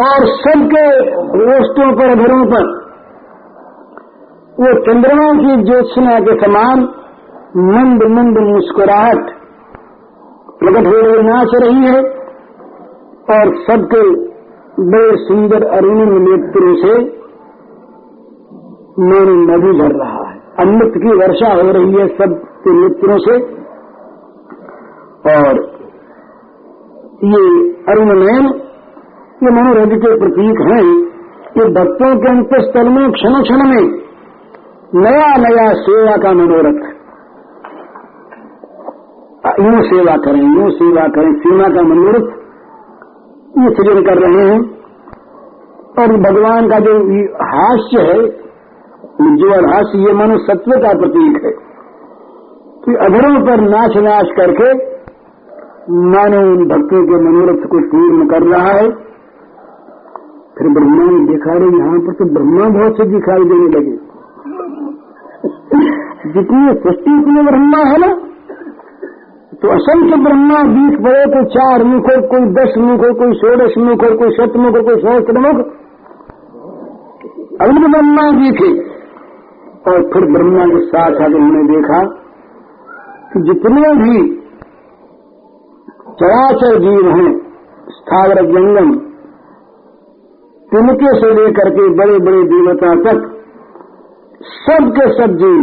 और सबके रोष्टों पर, घरों पर। वो चंद्रमा की ज्योत्सना के समान मंद मंद मुस्कुराहट प्रकट हो रही, नाच रही है और सबके बड़े सुंदर अरुण नेत्रों से मेरी नदी भर रहा है। अमृत की वर्षा हो रही है सबके नेत्रों से। और ये अरुण नयन ये मनोरथ के प्रतीक हैं, ये भक्तों के अंतस्थल में क्षण क्षण में नया नया सेवा का मनोरथ यूँ सेवा करें यूँ सेवा करें सीमा का मनोरथ ये सृजन कर रहे हैं। और भगवान का जो हास्य है जो हास्य, ये मनु सत्व का प्रतीक है कि अधरों पर नाच नाच करके मानो उन भक्तों के मनोरथ को पूर्ण कर रहा है। फिर ब्रह्मा ने देखा रहे यहाँ पर तो ब्रह्मा बहुत से दिखाई देने लगे। जितनी सृष्टि इतने ब्रह्मा है ना तो असंख्य ब्रह्मा बीच पड़े तो चार मुख हो कोई दस मुख हो कोई षोडश मुख हो कोई शतमुख हो कोई सहस्त्र मुख। अग्नि ब्रह्मा जी थे और फिर ब्रह्मा के साथ आगे हमने देखा कि जितने भी चराचर जीव हैं, स्थावर जंगम तिनके से लेकर के बड़े बड़े देवता तक सबके सब जीव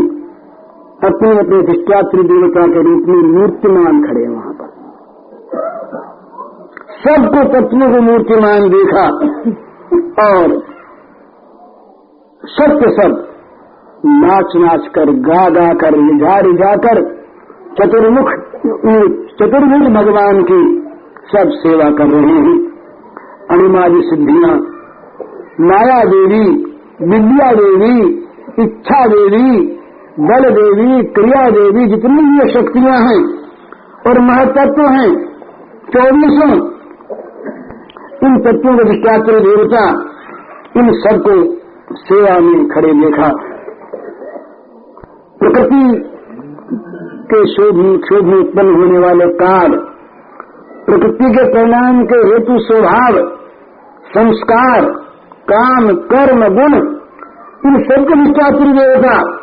अपने अपने धिष्टात्री देवता के रूप में मूर्तिमान खड़े वहाँ पर। सबको पत्नी को मूर्तिमान देखा और सब के सब नाच नाच कर गा गा कर रिझा रिझा कर चतुर्मुख चतुर्मुख भगवान की सब सेवा कर रहे हैं। अनुमाजी सिद्धियाँ माया देवी, विद्या देवी, इच्छा देवी, बल देवी, क्रिया देवी, जितनी भी शक्तियाँ हैं और महतत्व हैं, चौबीसों इन तत्वों के विख्यात्र देवता, इन सबको सेवा में खड़े देखा। प्रकृति के शोध शोध में उत्पन्न होने वाले काल, प्रकृति के परिणाम के हेतु स्वभाव, संस्कार काम, कर्म, गुण, इन सबके विख्यात्र देवता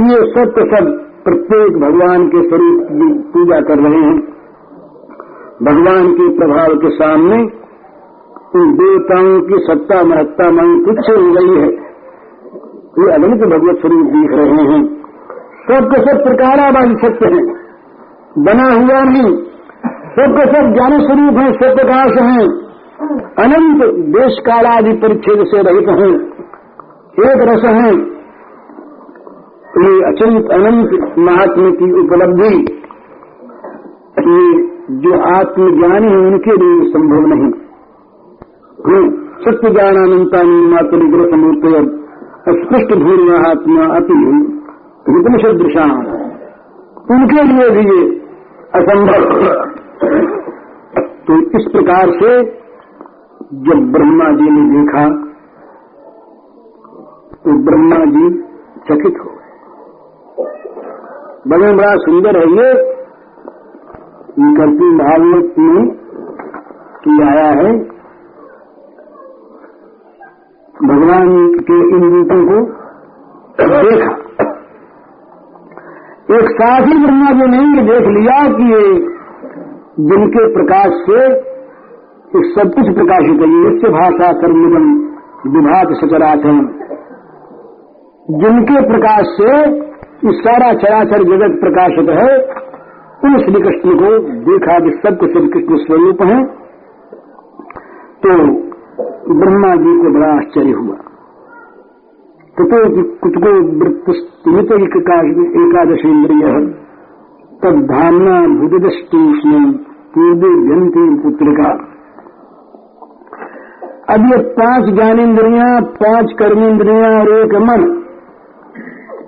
ये सत्य सब प्रत्येक भगवान के स्वरूप की पूजा कर रहे हैं। भगवान के प्रभाव के सामने इन देवताओं की सत्ता, महत्ता मन कुछ हो गई है। ये अगणित भगवत स्वरूप दिख रहे हैं। सबके सब प्रकाराबाद सत्य है। बना हुआ नहीं। सबके सब ज्ञान स्वरूप है, सब प्रकाश है। अनंत देश कालादि परिच्छेद से रहित हैं। एक रस है। ये अचंत अनंत महात्मा की उपलब्धि ये जो आत्मज्ञानी है, उनके लिए संभव नहीं। सत्य ज्ञान अनंता मात्र ग्रह समूर्त अस्पृष्ट भूल महात्मा अति सदृशा उनके लिए भी ये असंभव। तो इस प्रकार से जब ब्रह्मा जी ने देखा तो ब्रह्मा जी चकित हो गए। बड़े बड़ा सुंदर है ये। करती भागवत में की आया है। भगवान के इन रूपों को देखा। एक साथ ही ब्रह्मा जी ने देख लिया कि ये जिनके प्रकाश से इस सब कुछ प्रकाशित है इससे भाषा कर्मगम विभाग सचराचरण जिनके प्रकाश से ये सारा चराचर जगत प्रकाशित है उन श्री कृष्ण को देखा कि सबके श्री कृष्ण स्वरूप है। तो ब्रह्मा जी को बड़ा आश्चर्य हुआ। तो, तो कुछ को वृत्त एकादश इंद्रिय तब धामना भूदृष्टि पूर्व व्यंती पुत्रिका। अब ये पाँच ज्ञानेन्द्रिया, पाँच कर्मेंद्रिया और एक मन।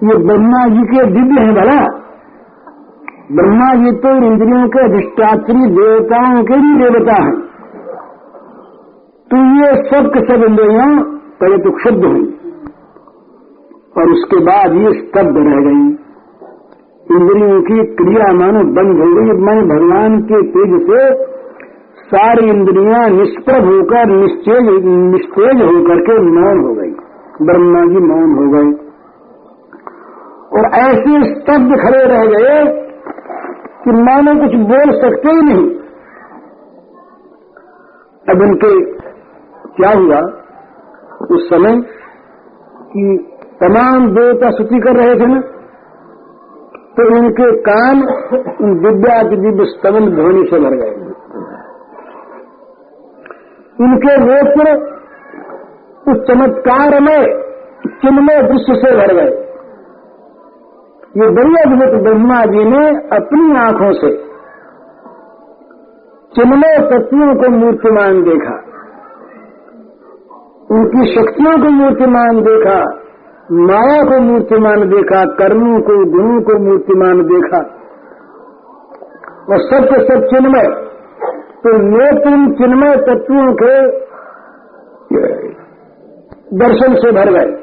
ये ब्रह्मा जी के दिव्य है भला। ब्रह्मा जी तो इंद्रियों के अधिष्ठात्री देवताओं के भी देवता हैं। तो ये सब के सब इंद्रिया पहले तो क्षुद्ध हुई। और उसके बाद ये स्तब्ध रह गई। इंद्रियों की क्रिया मानो बंद हो गई। मैंने भगवान के तेज से सारी इंद्रियाँ निष्प्रभ होकर निश्चेज निस्तेज होकर के मौन हो गई। ब्रह्मा जी मौन हो गए। और ऐसे स्तब्ध खड़े रह गए कि मानो कुछ बोल सकते ही नहीं। अब उनके क्या हुआ? उस समय कि तमाम देवता स्तुति कर रहे थे ना तो उनके कान दिव्या दिव्य स्तवन ध्वनि से भर गए। इनके नेत्र उस चमत्कार में, चिन्मय दृश्य से भर गए। ये बड़ी अद्भुत ब्रह्मा जी ने अपनी आँखों से चिन्मय तत्वों को मूर्तिमान देखा। उनकी शक्तियों को मूर्तिमान देखा, माया को मूर्तिमान देखा, कर्मों को, गुणों को मूर्तिमान देखा। और सब के सब चिन्मय तो नेत्र चिन्मय तत्वों के दर्शन से भर गए।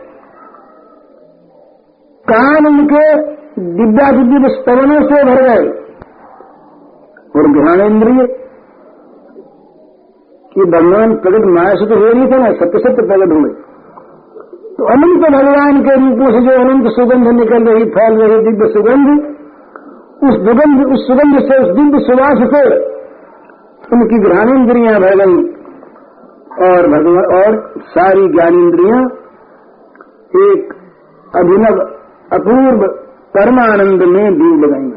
कान उनके दिव्या दिव्य स्तवनों से भर गए। और ज्ञानेन्द्रिय कि भगवान प्रगट माया से तो हो नहीं थे ना, सत्य सत्य प्रगट हुए। तो अनंत भगवान के रूपों से जो अनंत सुगंध निकल रही, फैल रही, दिव्य सुगंध, उस दुगंध, उस सुगंध से, उस दिव्य सुवास से उनकी ज्ञानेन्द्रियाँ भर गई। और भगवान और सारी ज्ञानेन्द्रियाँ एक अभिनव, अपूर्व परमानंद में डूब गई।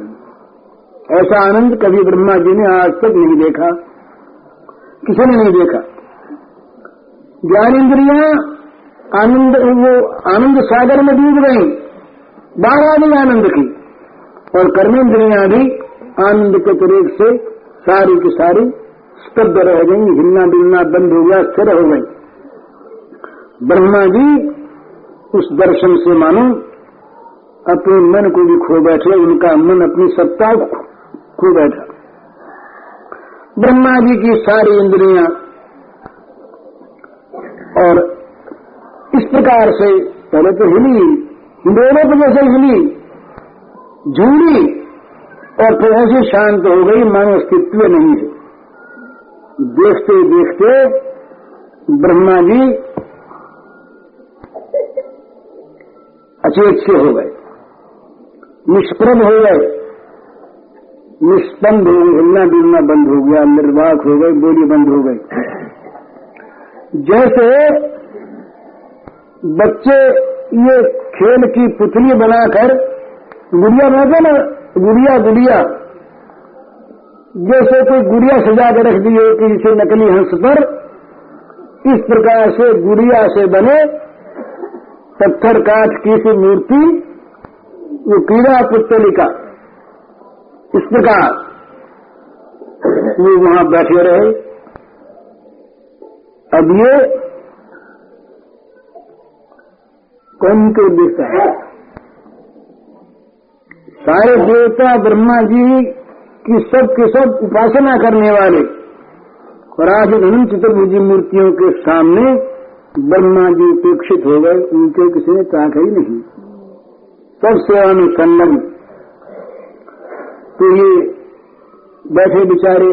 ऐसा आनंद कभी ब्रह्मा जी ने आज तक नहीं देखा। किसी ने नहीं देखा। ज्ञानेन्द्रियाँ आनंद, वो आनंद सागर में डूब गई। बारह भी आनंद की। और कर्मेंद्रियाँ भी आनंद के तरीक से सारी की सारी स्तब्ध रह गई हिलना बिलना बंद हो गया, स्थिर हो गई। ब्रह्मा जी उस दर्शन से मानो, अपने मन को भी खो बैठे, उनका मन अपनी सत्ता को खो बैठा। ब्रह्मा जी की सारी इंद्रियाँ और इस प्रकार से पहले तो हिली हिंदोरों को जैसे हिली, झूली। और फिर ऐसे शांत हो गई, मानो अस्तित्व नहीं है देखते देखते ब्रह्मा जी अचेत से हो गए, निष्प्रभ हो गए निष्पन्द हो गए, हिलना डुलना बंद हो गया, निर्वाक हो गए, बोली बंद हो गई। जैसे बच्चे ये खेल की पुतली बनाकर गुड़िया बनाते ना गुड़िया गुड़िया। जैसे कोई गुड़िया सजा के रख दी हो कि इसे नकली हंस पर इस प्रकार से गुड़िया से बने पत्थर काट की सी मूर्ति, वो कीड़ा पुतलिका इस प्रकार वो वहाँ बैठे रहे। अब ये कौन के उद्देश्य है? सारे देवता ब्रह्मा जी की सब के सब उपासना करने वाले और आज अनंत चतुर्भुजी मूर्तियों के सामने ब्रह्मा जी उपेक्षित हो गए। उनके किसी ने ताक ही नहीं। सब सेवा में संलग्न तो ये बैठे बिचारे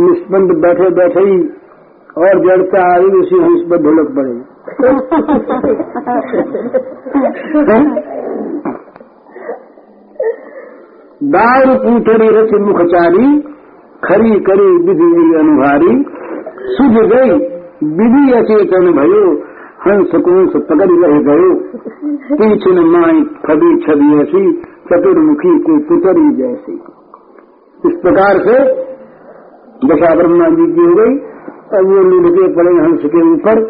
निष्पन्द बैठे बैठे ही और जड़ता आ रही उसी हंस पर ढोलक पड़े दार पूठरी रच मुखचारी, खरी करी विधि अनुहारी सुझ गई, विधि अचेतन भयो, हंस कुंस पकड़ रह गयो। पीछन माई खड़ी छवि ऐसी, चतुर्मुखी को पुतरी जैसी। इस प्रकार से दशा ब्रह्मा जी की हो गई। और वो लुढ़के पड़े हंस के ऊपर,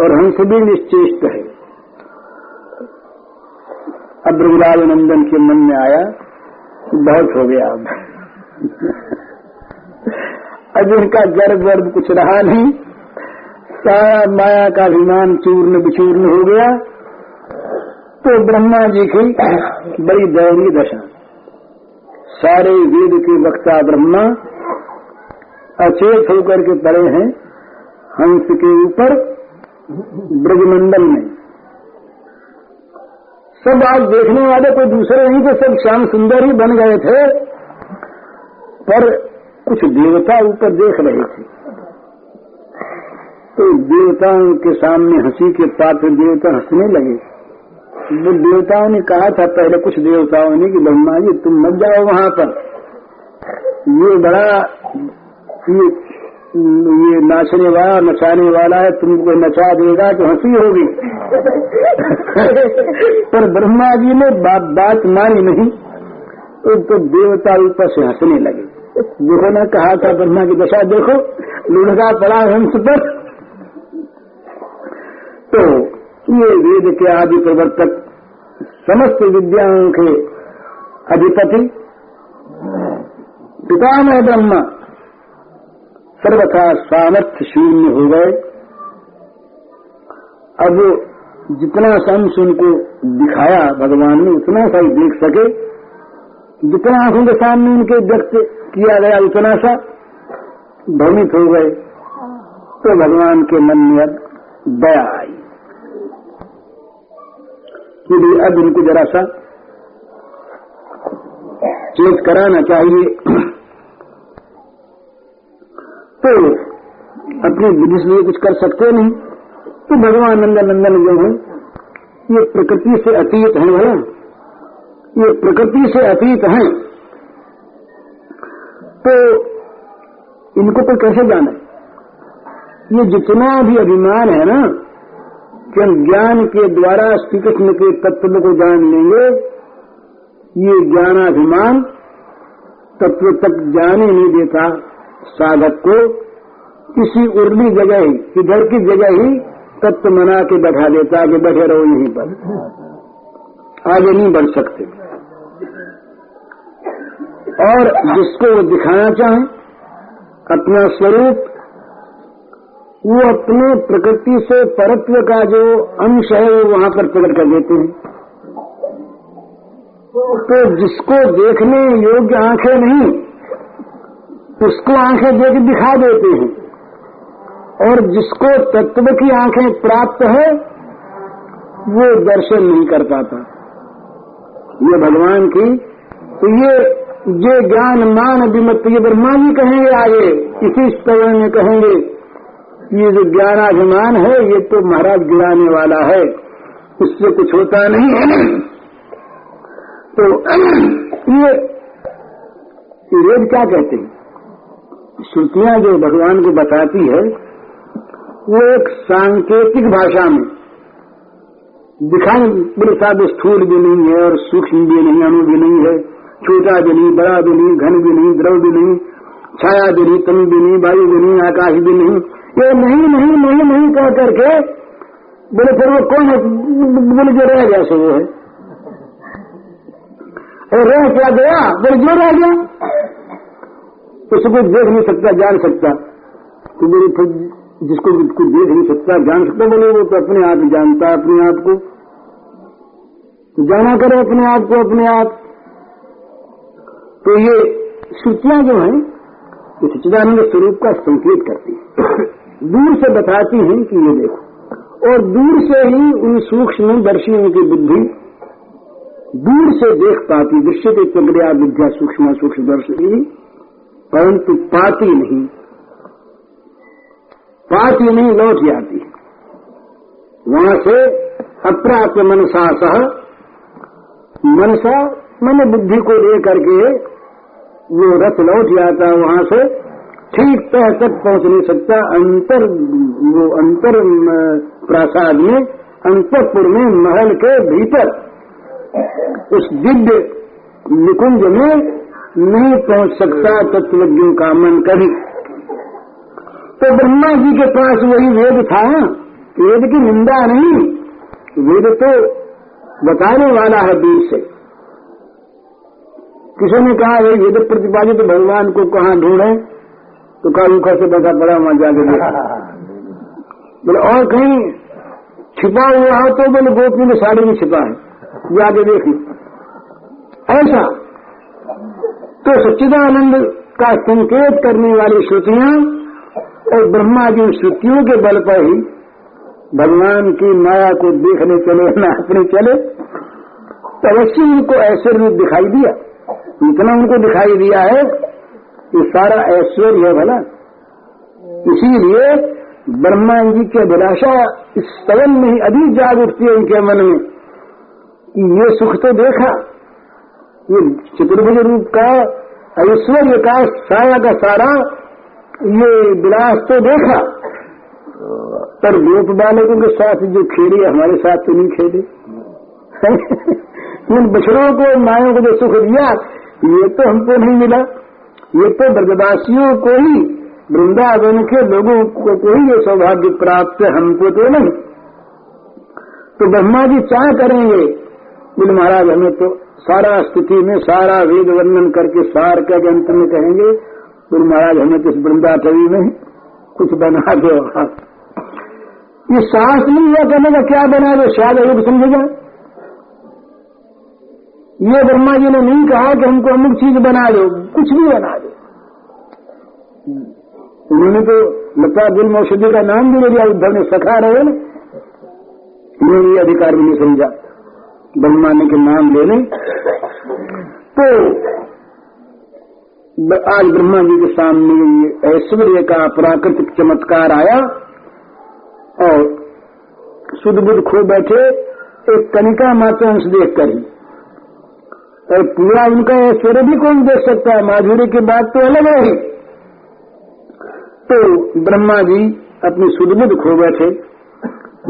और हंस भी निश्चेष्ट है। अब नंदन के मन में आया बहुत हो गया अब। अब इनका गर्भ वर्ग कुछ रहा नहीं। सारा माया का अभिमान चूर्ण विचूर्ण हो गया। तो ब्रह्मा जी की बड़ी दयनीय दशा। सारे वेद के वक्ता ब्रह्मा अचेत होकर के पड़े हैं हंस के ऊपर ब्रजमंडल में। सब आज देखने वाले कोई दूसरे नहीं थे सब श्याम सुंदर ही बन गए थे। पर कुछ देवता ऊपर देख रहे थे। तो देवताओं के सामने हँसी के पात्र देवता हंसने लगे। वो देवताओं ने कहा था पहले कुछ देवताओं ने कि ब्रह्मा जी, तुम मत जाओ वहाँ पर। ये बड़ा, ये ये नाचने वाला नचाने वाला है तुमको नचा देगा तो हँसी होगी। पर ब्रह्मा जी ने बात बात मानी नहीं तो, तो देवता ऊपर से हंसने लगे। देखो ना कहा था ब्रह्मा की दशा देखो लुढ़का पड़ा हंस पर। तो ये वेद के आदि प्रवर्तक समस्त विद्याओं के अधिपति पितामह ब्रह्मा सर्वथा सामर्थ्य शून्य हो गए। अब जितना संस उनको दिखाया भगवान ने, उतना सा देख सके। जितना आँखों के सामने उनके व्यक्त किया गया, उतना सा भ्रमित हो गए। तो भगवान के मन में अब दया आई। कि अब इनको जरा सा चेत कराना चाहिए। तो अपनी बुद्धि से कुछ कर सकते नहीं। तो भगवान नंदन नंदन जो है। ये प्रकृति से अतीत है भला। ये प्रकृति से अतीत है। तो इनको तो कैसे जाने? ये जितना भी अभिमान है ना, कि हम ज्ञान के द्वारा श्री कृष्ण के तत्व को जान लेंगे, ये ज्ञानाभिमान तत्व तक जाने नहीं देता। साधक को किसी उर्ली जगह ही किधर की जगह ही तत्व मना के बैठा देता कि बैठे रहो यहीं पर। आगे नहीं बढ़ सकते। और जिसको वो दिखाना चाहे, अपना स्वरूप, वो अपने प्रकृति से परत्व का जो अंश है, वो वहाँ पर प्रकट कर देते हैं। तो जिसको देखने योग्य आँखें नहीं उसको आँखें देख दिखा देते हैं। और जिसको तत्व की आँखें प्राप्त है, वो दर्शन नहीं कर पाता। ये भगवान की तो ये ये ज्ञान मान विमत ये ब्रह्मा जी कहेंगे आगे, इसी स्तव में कहेंगे, ये जो ज्ञानाभिमान है, ये तो महाराज गिराने वाला है। उससे कुछ होता नहीं है। तो ये वेद क्या कहते हैं? श्रुतियाँ जो भगवान को बताती है, वो एक सांकेतिक भाषा में दिखाई बड़े साथ स्थूल भी नहीं है और सूक्ष्म भी नहीं, अणु भी नहीं है, छोटा भी नहीं, बड़ा भी नहीं, घन भी नहीं, द्रव भी नहीं, छाया भी नहीं तम भी नहीं, वायु भी नहीं, आकाश भी नहीं, ये नहीं नहीं नहीं नहीं कह करके, बोले, फिर वो कौन बोले, जो रह गया सो वो है। रह क्या गया? बोले, जो रह गया उसको देख नहीं सकता, जान सकता। तो मेरे जिसको कुछ देख नहीं सकता, जान सकता, बोले वो तो अपने आप जानता है, अपने आप को। तो जाना करे अपने आप को, अपने आप। तो ये श्रुतियाँ जो हैं, ये सचिदानंद स्वरूप का संकेत करती है। दूर से बताती हैं कि ये देखो। और दूर से ही उन सूक्ष्म दर्शियों की बुद्धि दूर से देख पाती, दृश्य के प्रक्रिया विद्या, सूक्ष्म सूक्ष्म दर्शी परंतु पाती नहीं। पाती नहीं लौट जाती। वहाँ से अप्राप्त मनसा सह, मनसा मन बुद्धि को लेकर के वो रथ लौट जाता है वहाँ से, ठीक तह तक पहुँच नहीं सकता। अंतर, वो अंतर प्रासाद में अंतपुर में, महल के भीतर, उस दिव्य निकुंज में नहीं पहुँच सकता तत्वज्ञों का मन कभी। तो ब्रह्मा जी के पास वही वेद था। वेद की निंदा नहीं। वेद तो बताने वाला है दूर से। किसी ने कहा भाई वेद प्रतिपादित तो भगवान को कहाँ ढूंढे तो कहा ऊखा से बता पड़ा, वहाँ जाके बोले, और कहीं छिपा हुआ हो तो बोले, गोपी में साड़ी में छिपा है। जाके देख। ऐसा तो सच्चिदानंद का संकेत करने वाली श्रुतियाँ और ब्रह्मा जी श्रुतियों के बल पर ही भगवान की माया को देखने चले नाचने चले। तो अवश्य उनको ऐश्वर्य दिखाई दिया। इतना उनको दिखाई दिया है ये सारा ऐश्वर्य है भला। इसीलिए ब्रह्मा जी की अभिलाषा इस सदन में ही अधिक जाग उठती है उनके मन में कि ये सुख तो देखा। ये चतुर्भुज रूप का, ऐश्वर्य का सारा का सारा, ये विलास तो देखा। पर गोप बालकों के साथ जो खेले, हमारे साथ तो नहीं खेले। इन बछड़ों को, मायों को जो सुख दिया, ये तो हमको नहीं मिला। ये तो ब्रजवासियों को ही, वृंदावन के लोगों को कोई ये सौभाग्य प्राप्त है, हमको तो नहीं। तो ब्रह्मा जी चाह करेंगे? बोले, महाराज, हमें तो सारा स्थिति में, सारा वेद वर्णन करके सार के अंत में कहेंगे बोले महाराज, हमें किस इस वृंदा कवि में कुछ बना दो। ये साहस नहीं हुआ करने का क्या बना दो? शायद अयुग समझेगा ये ब्रह्मा जी ने नहीं कहा कि हमको अमुक चीज़ बना दो, कुछ भी बना दो। उन्होंने तो लता गुल औषधि का नाम भी ले लिया, उद्धव ने सखा रहे ना उन्होंने अधिकार भी नहीं समझा। ब्रह्मा ने के नाम ले लेने तो आज ब्रह्मा जी के सामने ऐश्वर्य का प्राकृतिक चमत्कार आया और शुद्ध बुद्ध खो बैठे, एक कनिका मात्र अंश देख कर ही और पूरा उनका ऐश्वर्य भी कौन देख सकता है? माधुरी की बात तो अलग है। तो ब्रह्मा जी अपनी सुदबुद खो बैठे,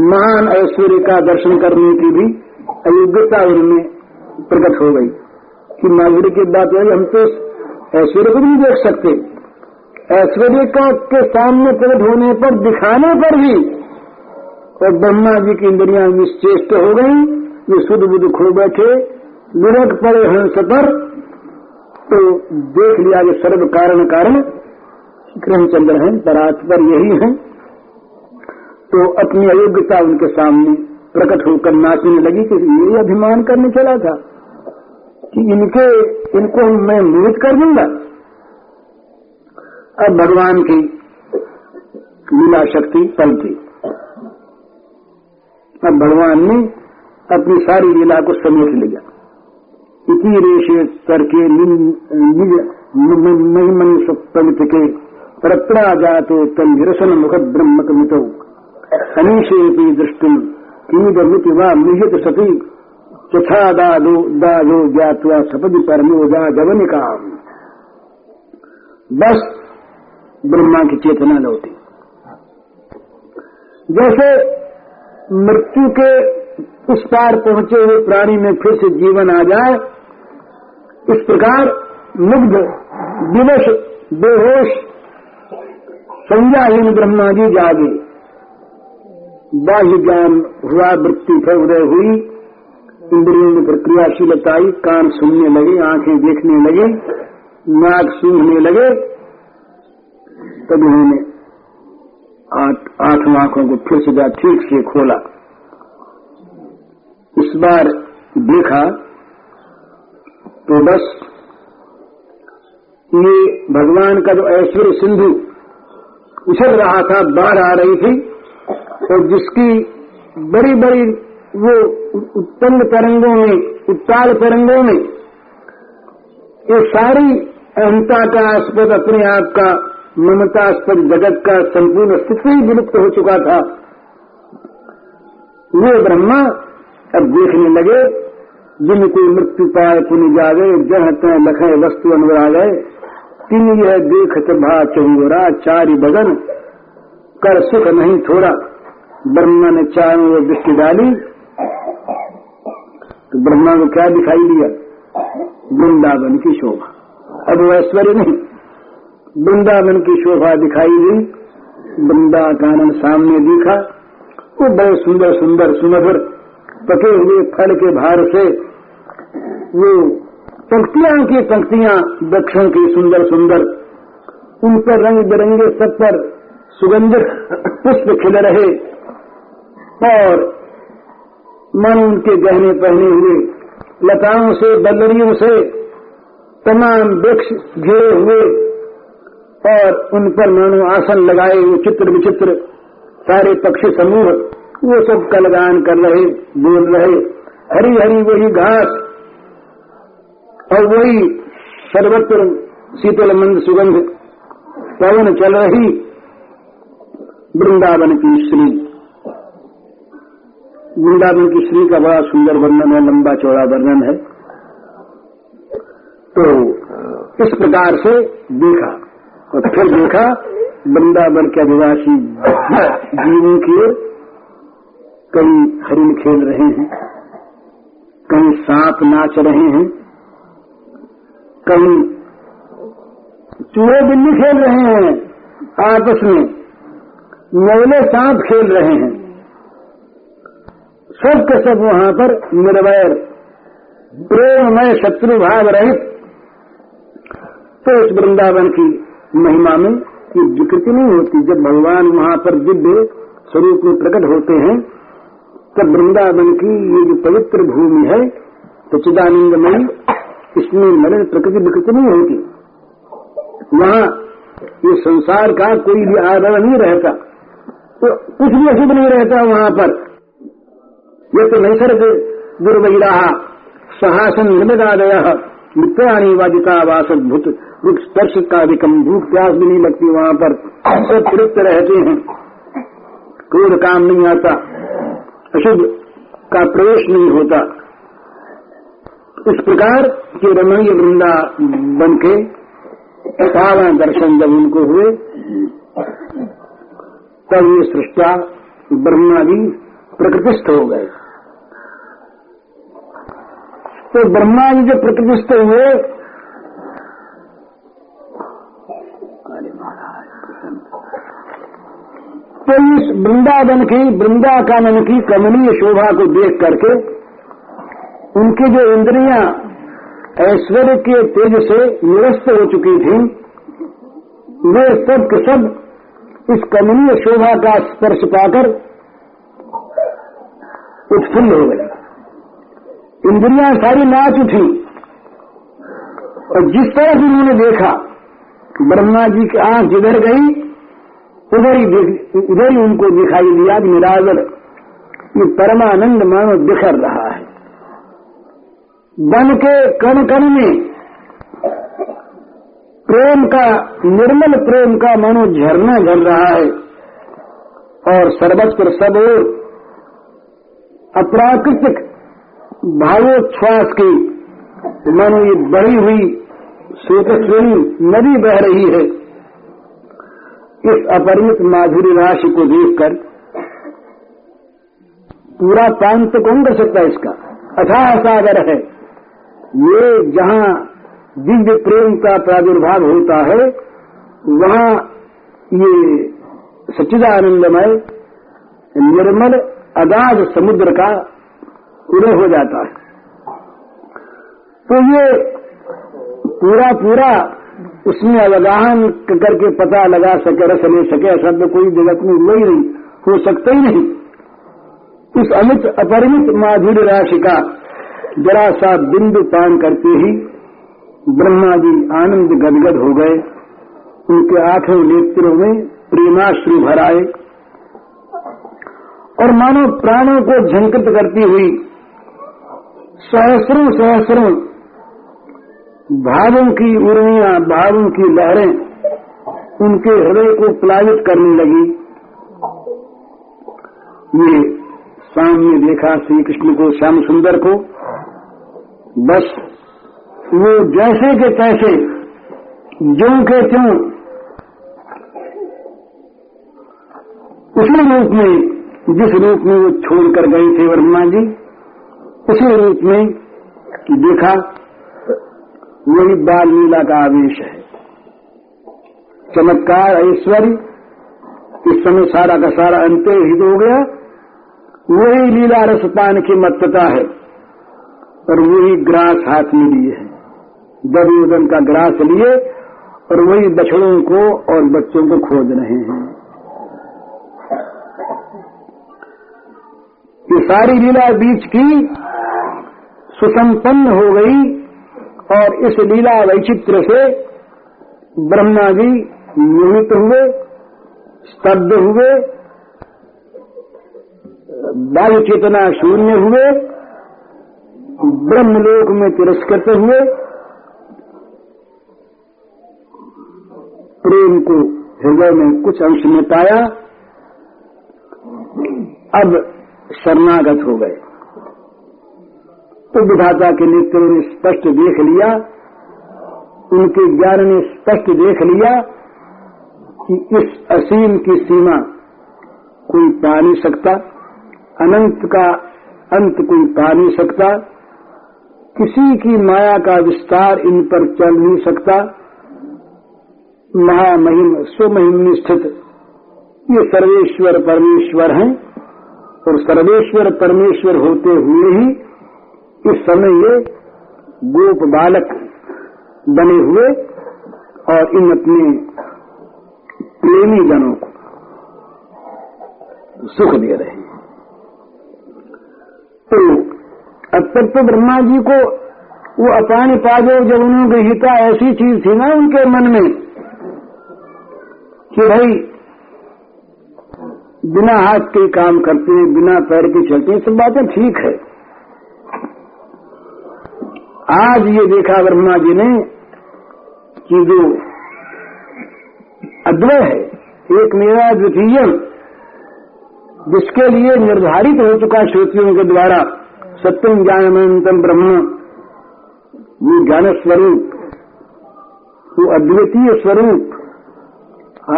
महान ऐश्वर्य का दर्शन करने की भी अयोग्यता उनमें प्रकट हो गई कि माधुरी की बात है, हम तो ऐश्वर्य को नहीं देख सकते। ऐश्वर्य का के सामने प्रकट होने पर, दिखाने पर भी और ब्रह्मा जी की इंद्रिया निश्चेष्ट हो गई, वे शुद्ध बुद्ध खो बैठे विरट पड़े हंस पर तो देख लिया कि सर्व कारण कारण कृष्णचंद्र हैं पर यही है। तो अपनी अयोग्यता उनके सामने प्रकट होकर नाचने लगी कि ये अभिमान करने चला था कि इनके, इनको मैं मोहित कर दूँगा। अब भगवान की लीला शक्ति पलटी अब भगवान ने अपनी सारी लीला को समेट लिया। इति रेशे करके महिमन सप्तमित के परत्रा जातो तम निरसन मुख ब्रह्म कमितो अनीशे दृष्टि वा निहित सती चथा दादो दादो ज्ञातवा सपदि परमोजा जवनिका बस ब्रह्मा की चेतना लौटी। जैसे मृत्यु के उस पार पहुँचे हुए प्राणी में फिर से जीवन आ जाए, इस प्रकार मुग्ध दिवस बेहोश, संज्ञाहीन ब्रह्मा जी जागे। बाह्य ज्ञान हुआ वृत्ति फिर उदय हुई, इंद्रियों में प्रक्रियाशीलता आई कान सुनने लगे, आँखें देखने लगे, नाक सूंघने लगे, तब उन्होंने आठ आठ आँखों को फिर से ठीक से खोला। इस बार देखा तो बस ये भगवान का जो ऐश्वर्य सिंधु उछल रहा था, बाढ़ आ रही थी और जिसकी बड़ी बड़ी वो उत्पन्न तरंगों में उत्ताल तरंगों में, ये सारी अहंता का आस्पद अपने आप का ममतास्पद जगत का संपूर्ण अस्तित्व ही विलुप्त हो चुका था। वो ब्रह्मा अब देखने लगे जिन कोई मृत्यु पाए पुनि जागे जह तय लखे वस्तु अनुरा गए तीन यह देख भा चहुरा चारि बगन कर सुख नहीं थोड़ा। ब्रह्मा ने चार वो दृष्टि डाली तो ब्रह्मा को क्या दिखाई दिया? वृंदावन की शोभा। अब ऐश्वर्य नहीं। वृंदावन की शोभा दिखाई दी वृंदा कानन सामने दिखा, वो बड़े सुंदर सुंदर, सुमधुर, पके हुए फल के भार से वो पंक्तियाँ की पंक्तियाँ, वृक्षों की सुंदर सुंदर, उन पर रंग बिरंगे सब पर सुगंधित पुष्प खिल रहे। और मन उनके गहने पहने हुए, लताओं से, बल्लरियों से तमाम वृक्ष घिरे हुए और उन पर मानो आसन लगाए हुए चित्र विचित्र सारे पक्षी समूह, वो सब कलगान कर रहे, बोल रहे। हरी हरी वही घास और वही सर्वत्र शीतल मंद सुगंध, पवन चल रही वृंदावन की श्री। वृंदावन की श्री का बड़ा सुंदर वर्णन है, लंबा चौड़ा वर्णन है। तो इस प्रकार से देखा। और फिर देखा, वृंदावन के आदिवासी जीवों की ओर कई हरिण खेल रहे हैं, कई सांप नाच रहे हैं, कई चूहे बिल्ली खेल रहे हैं, आपस में नवले सांप खेल रहे हैं। सब के सब वहाँ पर निर्वैर प्रेममय शत्रु भाव रहित। तो इस वृंदावन की महिमा में की विकृति नहीं होती। जब भगवान वहाँ पर दिव्य स्वरूप में प्रकट होते हैं, तब वृंदावन की ये जो पवित्र भूमि है, सच्चिदानंदमयी, इसमें मरण प्रकृति विकृति नहीं होती। वहाँ ये संसार का कोई भी आदर नहीं रहता। तो कुछ भी अशुभ नहीं रहता वहाँ पर। ये तो नैसर्ग दुर्वैरा, सहासन निर्मदादय, मित्राणी वादिका वासभूत रुख स्पर्श का विकम भूख प्यास भी नहीं लगती वहाँ पर सब तृप्त रहते हैं। क्रोध काम नहीं आता, अशुभ का प्रवेश नहीं होता। इस प्रकार के रमणीय वृंदा बन के पावन दर्शन जब उनको हुए, तब ये सृष्टा ब्रह्मा जी प्रकृतिस्थ हो गए। तो ब्रह्मा जी जो प्रकृतिस्थ हुए तो इस वृंदावन की वृंदा वृंदाकानन की कमनीय शोभा को देख करके, उनकी जो इंद्रियाँ ऐश्वर्य के तेज से निरस्त हो चुकी थी, वे सब के सब इस कमनीय शोभा का स्पर्श पाकर उत्फुल्ल हो गई इंद्रियाँ सारी नाच उठी। और जिस तरह से उन्होंने देखा, ब्रह्मा जी की आँख जिधर गई, उधर ही उधर ही उनको दिखाई दिया कि निरागर ये परमानंद मानो बिखर रहा है। बन के कण कण में प्रेम का, निर्मल प्रेम का मानो झरना झर रहा है। और सर्वस्व सब और अप्राकृतिक भावोच्छ्वास की मानो ये बढ़ी हुई श्वेतश्रेणी नदी बह रही है, इस अपरिमित माधुरी राशि को देखकर पूरा प्रांत तो कौन कर सकता है इसका। अथाह सागर है। ये जहाँ दिव्य प्रेम का प्रादुर्भाव होता है, वहाँ ये सच्चिदानंदमय, निर्मल, अगाध समुद्र का उदय हो जाता है। तो ये पूरा पूरा उसमें अवगाहन करके पता लगा सके, रस ले सके, ऐसा तो कोई जगत में हुआ ही नहीं, हो सकता ही नहीं। उस अमित अपरिमित माधुर्य राशि का जरा सा बिंदु पान करते ही ब्रह्मा जी आनंद गदगद हो गए। उनके आठों नेत्रों में प्रेमाश्रु भराए और मानो प्राणों को झंकृत करती हुई सहस्रों सहस्रों भावों की उर्मियाँ भावों की लहरें उनके हृदय को प्लावित करने लगी। ये सामने देखा श्री कृष्ण को, श्याम सुंदर को। बस वो जैसे के तैसे जो के त्यों, उसी रूप में, जिस रूप में वो छोड़कर गए थे वर्मा जी। उसी रूप में कि देखा वही बाल लीला का आवेश है। चमत्कार ऐश्वर्य इस समय सारा का सारा अंत्य हित हो गया। वही लीला रसपान की मत्तता है और वही ग्रास हाथ में लिए है। दुर्योधन का ग्रास लिए और वही बछड़ों को और बच्चों को खोज रहे हैं। ये सारी लीला बीच की सुसंपन्न हो गई और इस लीला वैचित्र से ब्रह्मा जी मोहित हुए, स्तब्ध हुए बाह्य चेतना शून्य हुए, ब्रह्मलोक में तिरस्कृत हुए, प्रेम को हृदय में कुछ अंश में पाया अब शरणागत हो गए। तो विधाता के नेत्रों ने स्पष्ट देख लिया, उनके ज्ञान ने स्पष्ट देख लिया कि इस असीम की सीमा कोई पा नहीं सकता, अनंत का अंत कोई पा नहीं सकता, किसी की माया का विस्तार इन पर चल नहीं सकता। महामहिम स्वमहिम स्थित ये सर्वेश्वर परमेश्वर हैं और सर्वेश्वर परमेश्वर होते हुए ही इस समय ये गोप बालक बने हुए और इन अपने प्रेमी जनों को सुख दे रहे हैं। तो अब तक तो ब्रह्मा जी को वो अपान पादो जब उन्होंने हिता ऐसी चीज़ थी ना उनके मन में कि भाई, बिना हाथ के काम करते हैं, बिना पैर के चलते हैं, सब बातें ठीक है। आज ये देखा ब्रह्मा जी ने कि जो अद्वय है, एक मेरा द्वितीय जिसके लिए निर्धारित हो चुका श्रोतियों के द्वारा, सत्यम ज्ञानमंतम ब्रह्म वो ज्ञान स्वरूप, वो अद्वितीय स्वरूप,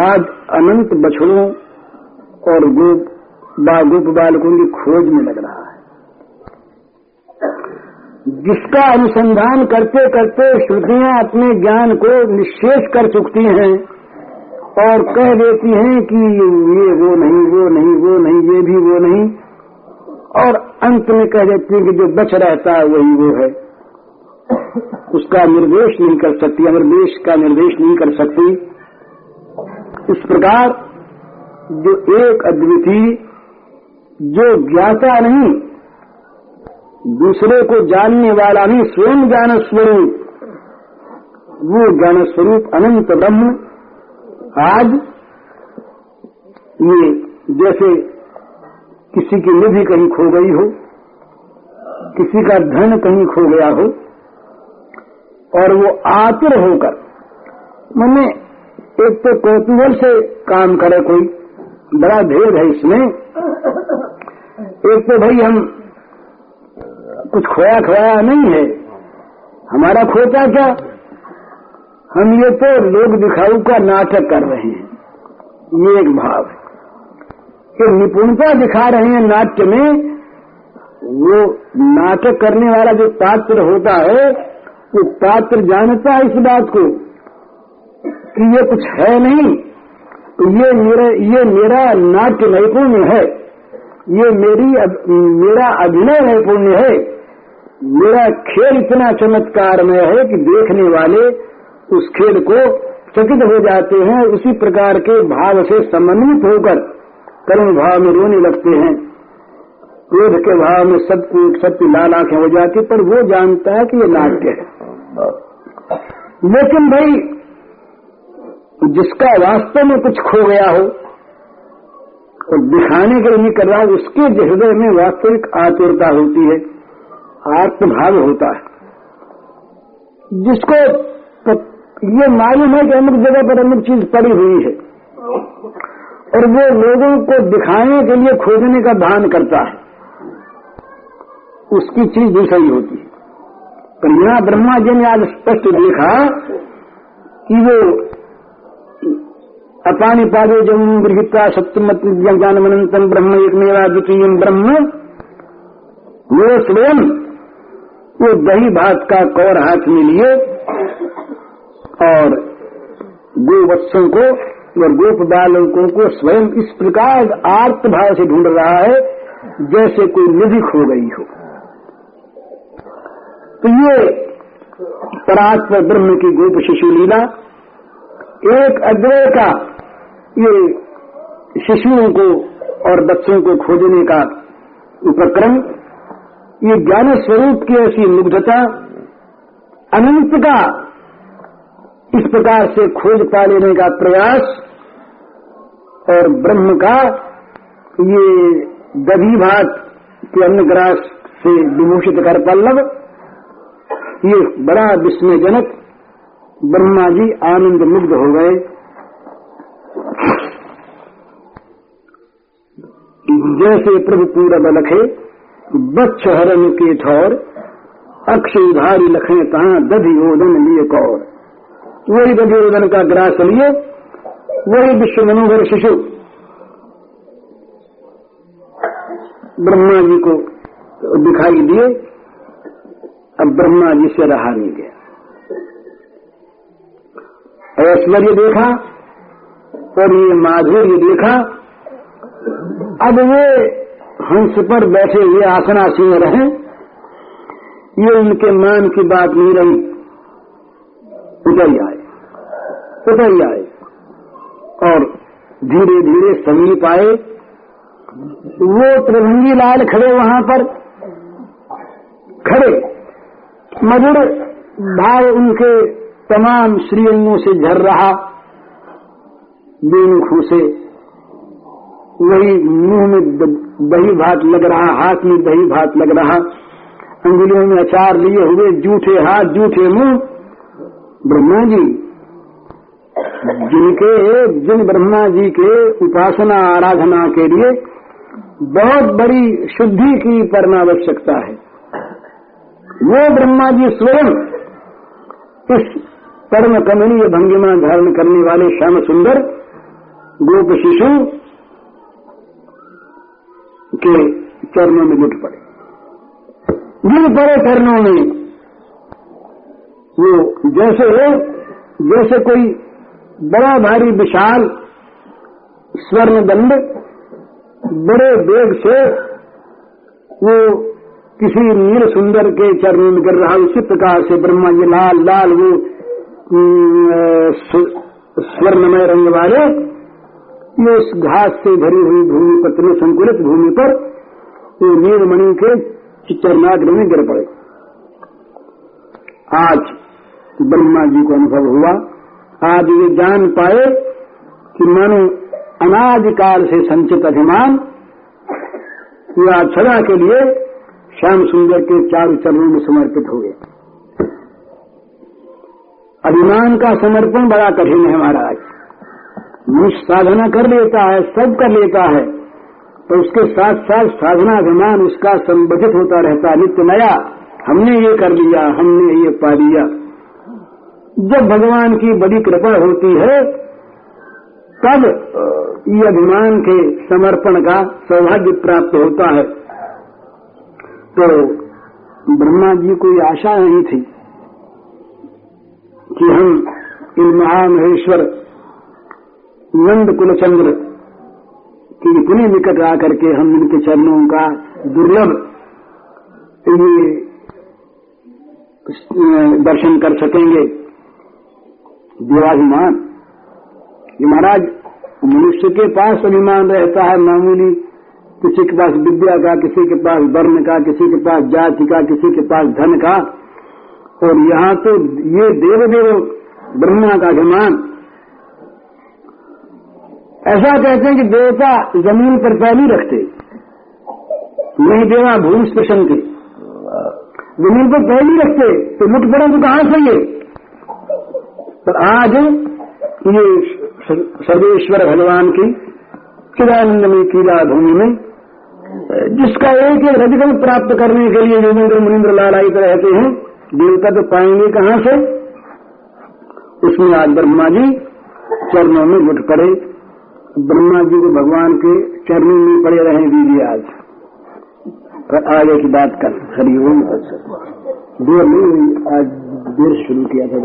आज अनंत बछड़ों और गोप, बा गोप बालकों की खोज में लग रहा है। जिसका अनुसंधान करते करते श्रुतियाँ अपने ज्ञान को निशेष कर चुकती हैं और कह देती हैं कि ये वो नहीं वो नहीं वो नहीं, ये भी वो नहीं। और अंत में कह देती हैं कि जो बच रहता है वही वो है। उसका निर्देश नहीं कर सकती अमर देश का निर्देश नहीं कर सकती। इस प्रकार जो एक अद्वितीय, जो ज्ञाता नहीं दूसरे को जानने वाला नहीं, स्वयं ज्ञान स्वरूप। वो ज्ञान स्वरूप अनंत ब्रह्म। आज ये जैसे किसी की निधि कहीं खो गई हो, किसी का धन कहीं खो गया हो, और वो आतुर होकर, मैंने एक तो कौतूहल से काम करे कोई, बड़ा भेद है इसमें। एक तो भाई हम कुछ खोया खोया नहीं है। हमारा खोता क्या? हम ये तो लोग दिखाऊ का नाटक कर रहे हैं। ये एक भाव है। कि निपुणता दिखा रहे हैं नाट्य में, वो नाटक करने वाला जो पात्र होता है, वो पात्र जानता है इस बात को कि ये कुछ है नहीं। तो ये मेरा ये मेरा नाट्य नैपुण्य है। ये मेरी अग, मेरा अभिनय नैपुण्य है। मेरा खेल इतना चमत्कार में है कि देखने वाले उस खेल को चकित हो जाते हैं उसी प्रकार के भाव से समन्वित होकर कर्म भाव में रोने लगते हैं। क्रोध के भाव में सबको सबकी लाल आँखें हो जाती पर वो जानता है कि ये नाट्य है। लेकिन भाई जिसका वास्तव में कुछ खो गया हो और दिखाने के लिए कर रहा, उसके हृदय में वास्तविक आतुरता होती है, आत्मभाव होता है। जिसको तो ये मालूम है कि अमुक जगह पर अमुक चीज़ पड़ी हुई है, और वो लोगों को दिखाने के लिए खोजने का भान करता है, उसकी चीज़ दूसरी होती है। पर यहाँ ब्रह्मा जी ने आज स्पष्ट देखा कि वो अपानी पादे जम गृहिता सत्यमत ब्रह्म एक मेरा द्वितीय ब्रह्म। वो स्वयं, वो दही भात का कौर हाथ में लिए और गोवत्सों को और गोप बालकों को स्वयं इस प्रकार आर्त भाव से ढूंढ रहा है, जैसे कोई निधि खो गई हो। तो ये परात्म ब्रह्म की गोप शिशु लीला, एक अद्वय का ये शिशुओं को और बच्चों को खोजने का उपक्रम, ये ज्ञान स्वरूप की ऐसी मुग्धता, अनंत का इस प्रकार से खोज पा लेने का प्रयास और ब्रह्म का ये दधी भात के अन्नग्रास से विभूषित कर पल्लव, ये बड़ा विस्मयजनक ब्रह्मा जी आनंद मुग्ध हो गए। जैसे प्रभु पूरब लखे बच्च हरण के ठौर अक्ष उधारी लखे, तहा दधि ओदन लिए कौर। वही दधि ओदन का ग्रास लिए, वही विश्व मनोहर शिशु। ब्रह्मा जी को दिखाई दिए, अब ब्रह्मा जी से रहा नहीं गया। ऐश्वर्य देखा, और ये माधुर्य देखा अब वे हंस पर बैठे हुए आसनासीन रहे। ये उनके मान की बात नहीं रही। उतर आए। उतर आए। और धीरे धीरे समीप आए। वो त्रिभंगी लाल खड़े वहाँ पर खड़े। मधुर भाव उनके तमाम श्रीअंगों से झर रहा। बेमुखों से वही मुँह में दही भात लग रहा, हाथ में दही भात लग रहा। अंगुलियों में अचार लिए हुए जूठे हाथ, जूठे मुँह। ब्रह्मा जी, जिनके, जिन ब्रह्मा जी के उपासना, आराधना के लिए बहुत बड़ी शुद्धि की परमावश्यकता है। वो ब्रह्मा जी स्वयं इस परम कमनीय भंगिमा धारण करने वाले श्याम सुंदर, गोप शिशु के चरणों में जुट पड़े। जिन बड़े चरणों में वो जैसे हो, जैसे कोई बड़ा भारी विशाल स्वर्ण दंड बड़े वेग से वो किसी नील सुंदर के चरणों में गिर रहा, उसी प्रकार से ब्रह्मा जी लाल लाल वो स्वर्णमय रंग वाले ये उस घास से भरी हुई भूमि पर संकुलित भूमि पर, वो नीलमणि के चरणाग्र में गिर पड़े। आज ब्रह्मा जी को अनुभव हुआ। आज ये जान पाए कि मनु अनादिकाल से संचित अभिमान या सदा के लिए श्याम सुंदर के चार चरणों में समर्पित हो गए अभिमान का समर्पण बड़ा कठिन है महाराज। मनुष्य साधना कर लेता है, सब कर लेता है। तो उसके साथ साथ साधना अभिमान उसका संबधित होता रहता है। नित्य नया, हमने ये कर लिया, हमने ये पा लिया। जब भगवान की बड़ी कृपा होती है, तब ये अभिमान के समर्पण का सौभाग्य प्राप्त होता है। तो ब्रह्मा जी को आशा नहीं थी कि हम इन महामहेश्वर नंद कुलचंद्र की इतने निकट आकर के हम इनके चरणों का दुर्लभ दर्शन कर सकेंगे। देवाभिमान ये महाराज, मनुष्य के पास अभिमान रहता है, मामूली। किसी के पास विद्या का, किसी के पास वर्ण का, किसी के पास जाति का, किसी के पास धन का। और यहाँ तो ये देव देव ब्रह्मा का अभिमान ऐसा कहते हैं कि देवता ज़मीन पर नहीं रखते। नहीं देवा भूमि स्पेशन के। ज़मीन पर नहीं रखते तो लुट पड़े तो कहाँ से ये? पर आज ये सर्वेश्वर भगवान की चिदानंदमय कीला भूमि में, जिसका एक एक रजगम प्राप्त करने के लिए योगेंद्र मुनिंद्र लालायित रहते हैं, देवता तो पाएँगे कहाँ से? उसमें आज ब्रह्मा जी, चरणों में जुट पड़े। ब्रह्मा जी को भगवान के चरणों में पड़े रहे दीदी आज और आगे की बात कर हरिओम देर नहीं हुई, आज देर शुरू किया था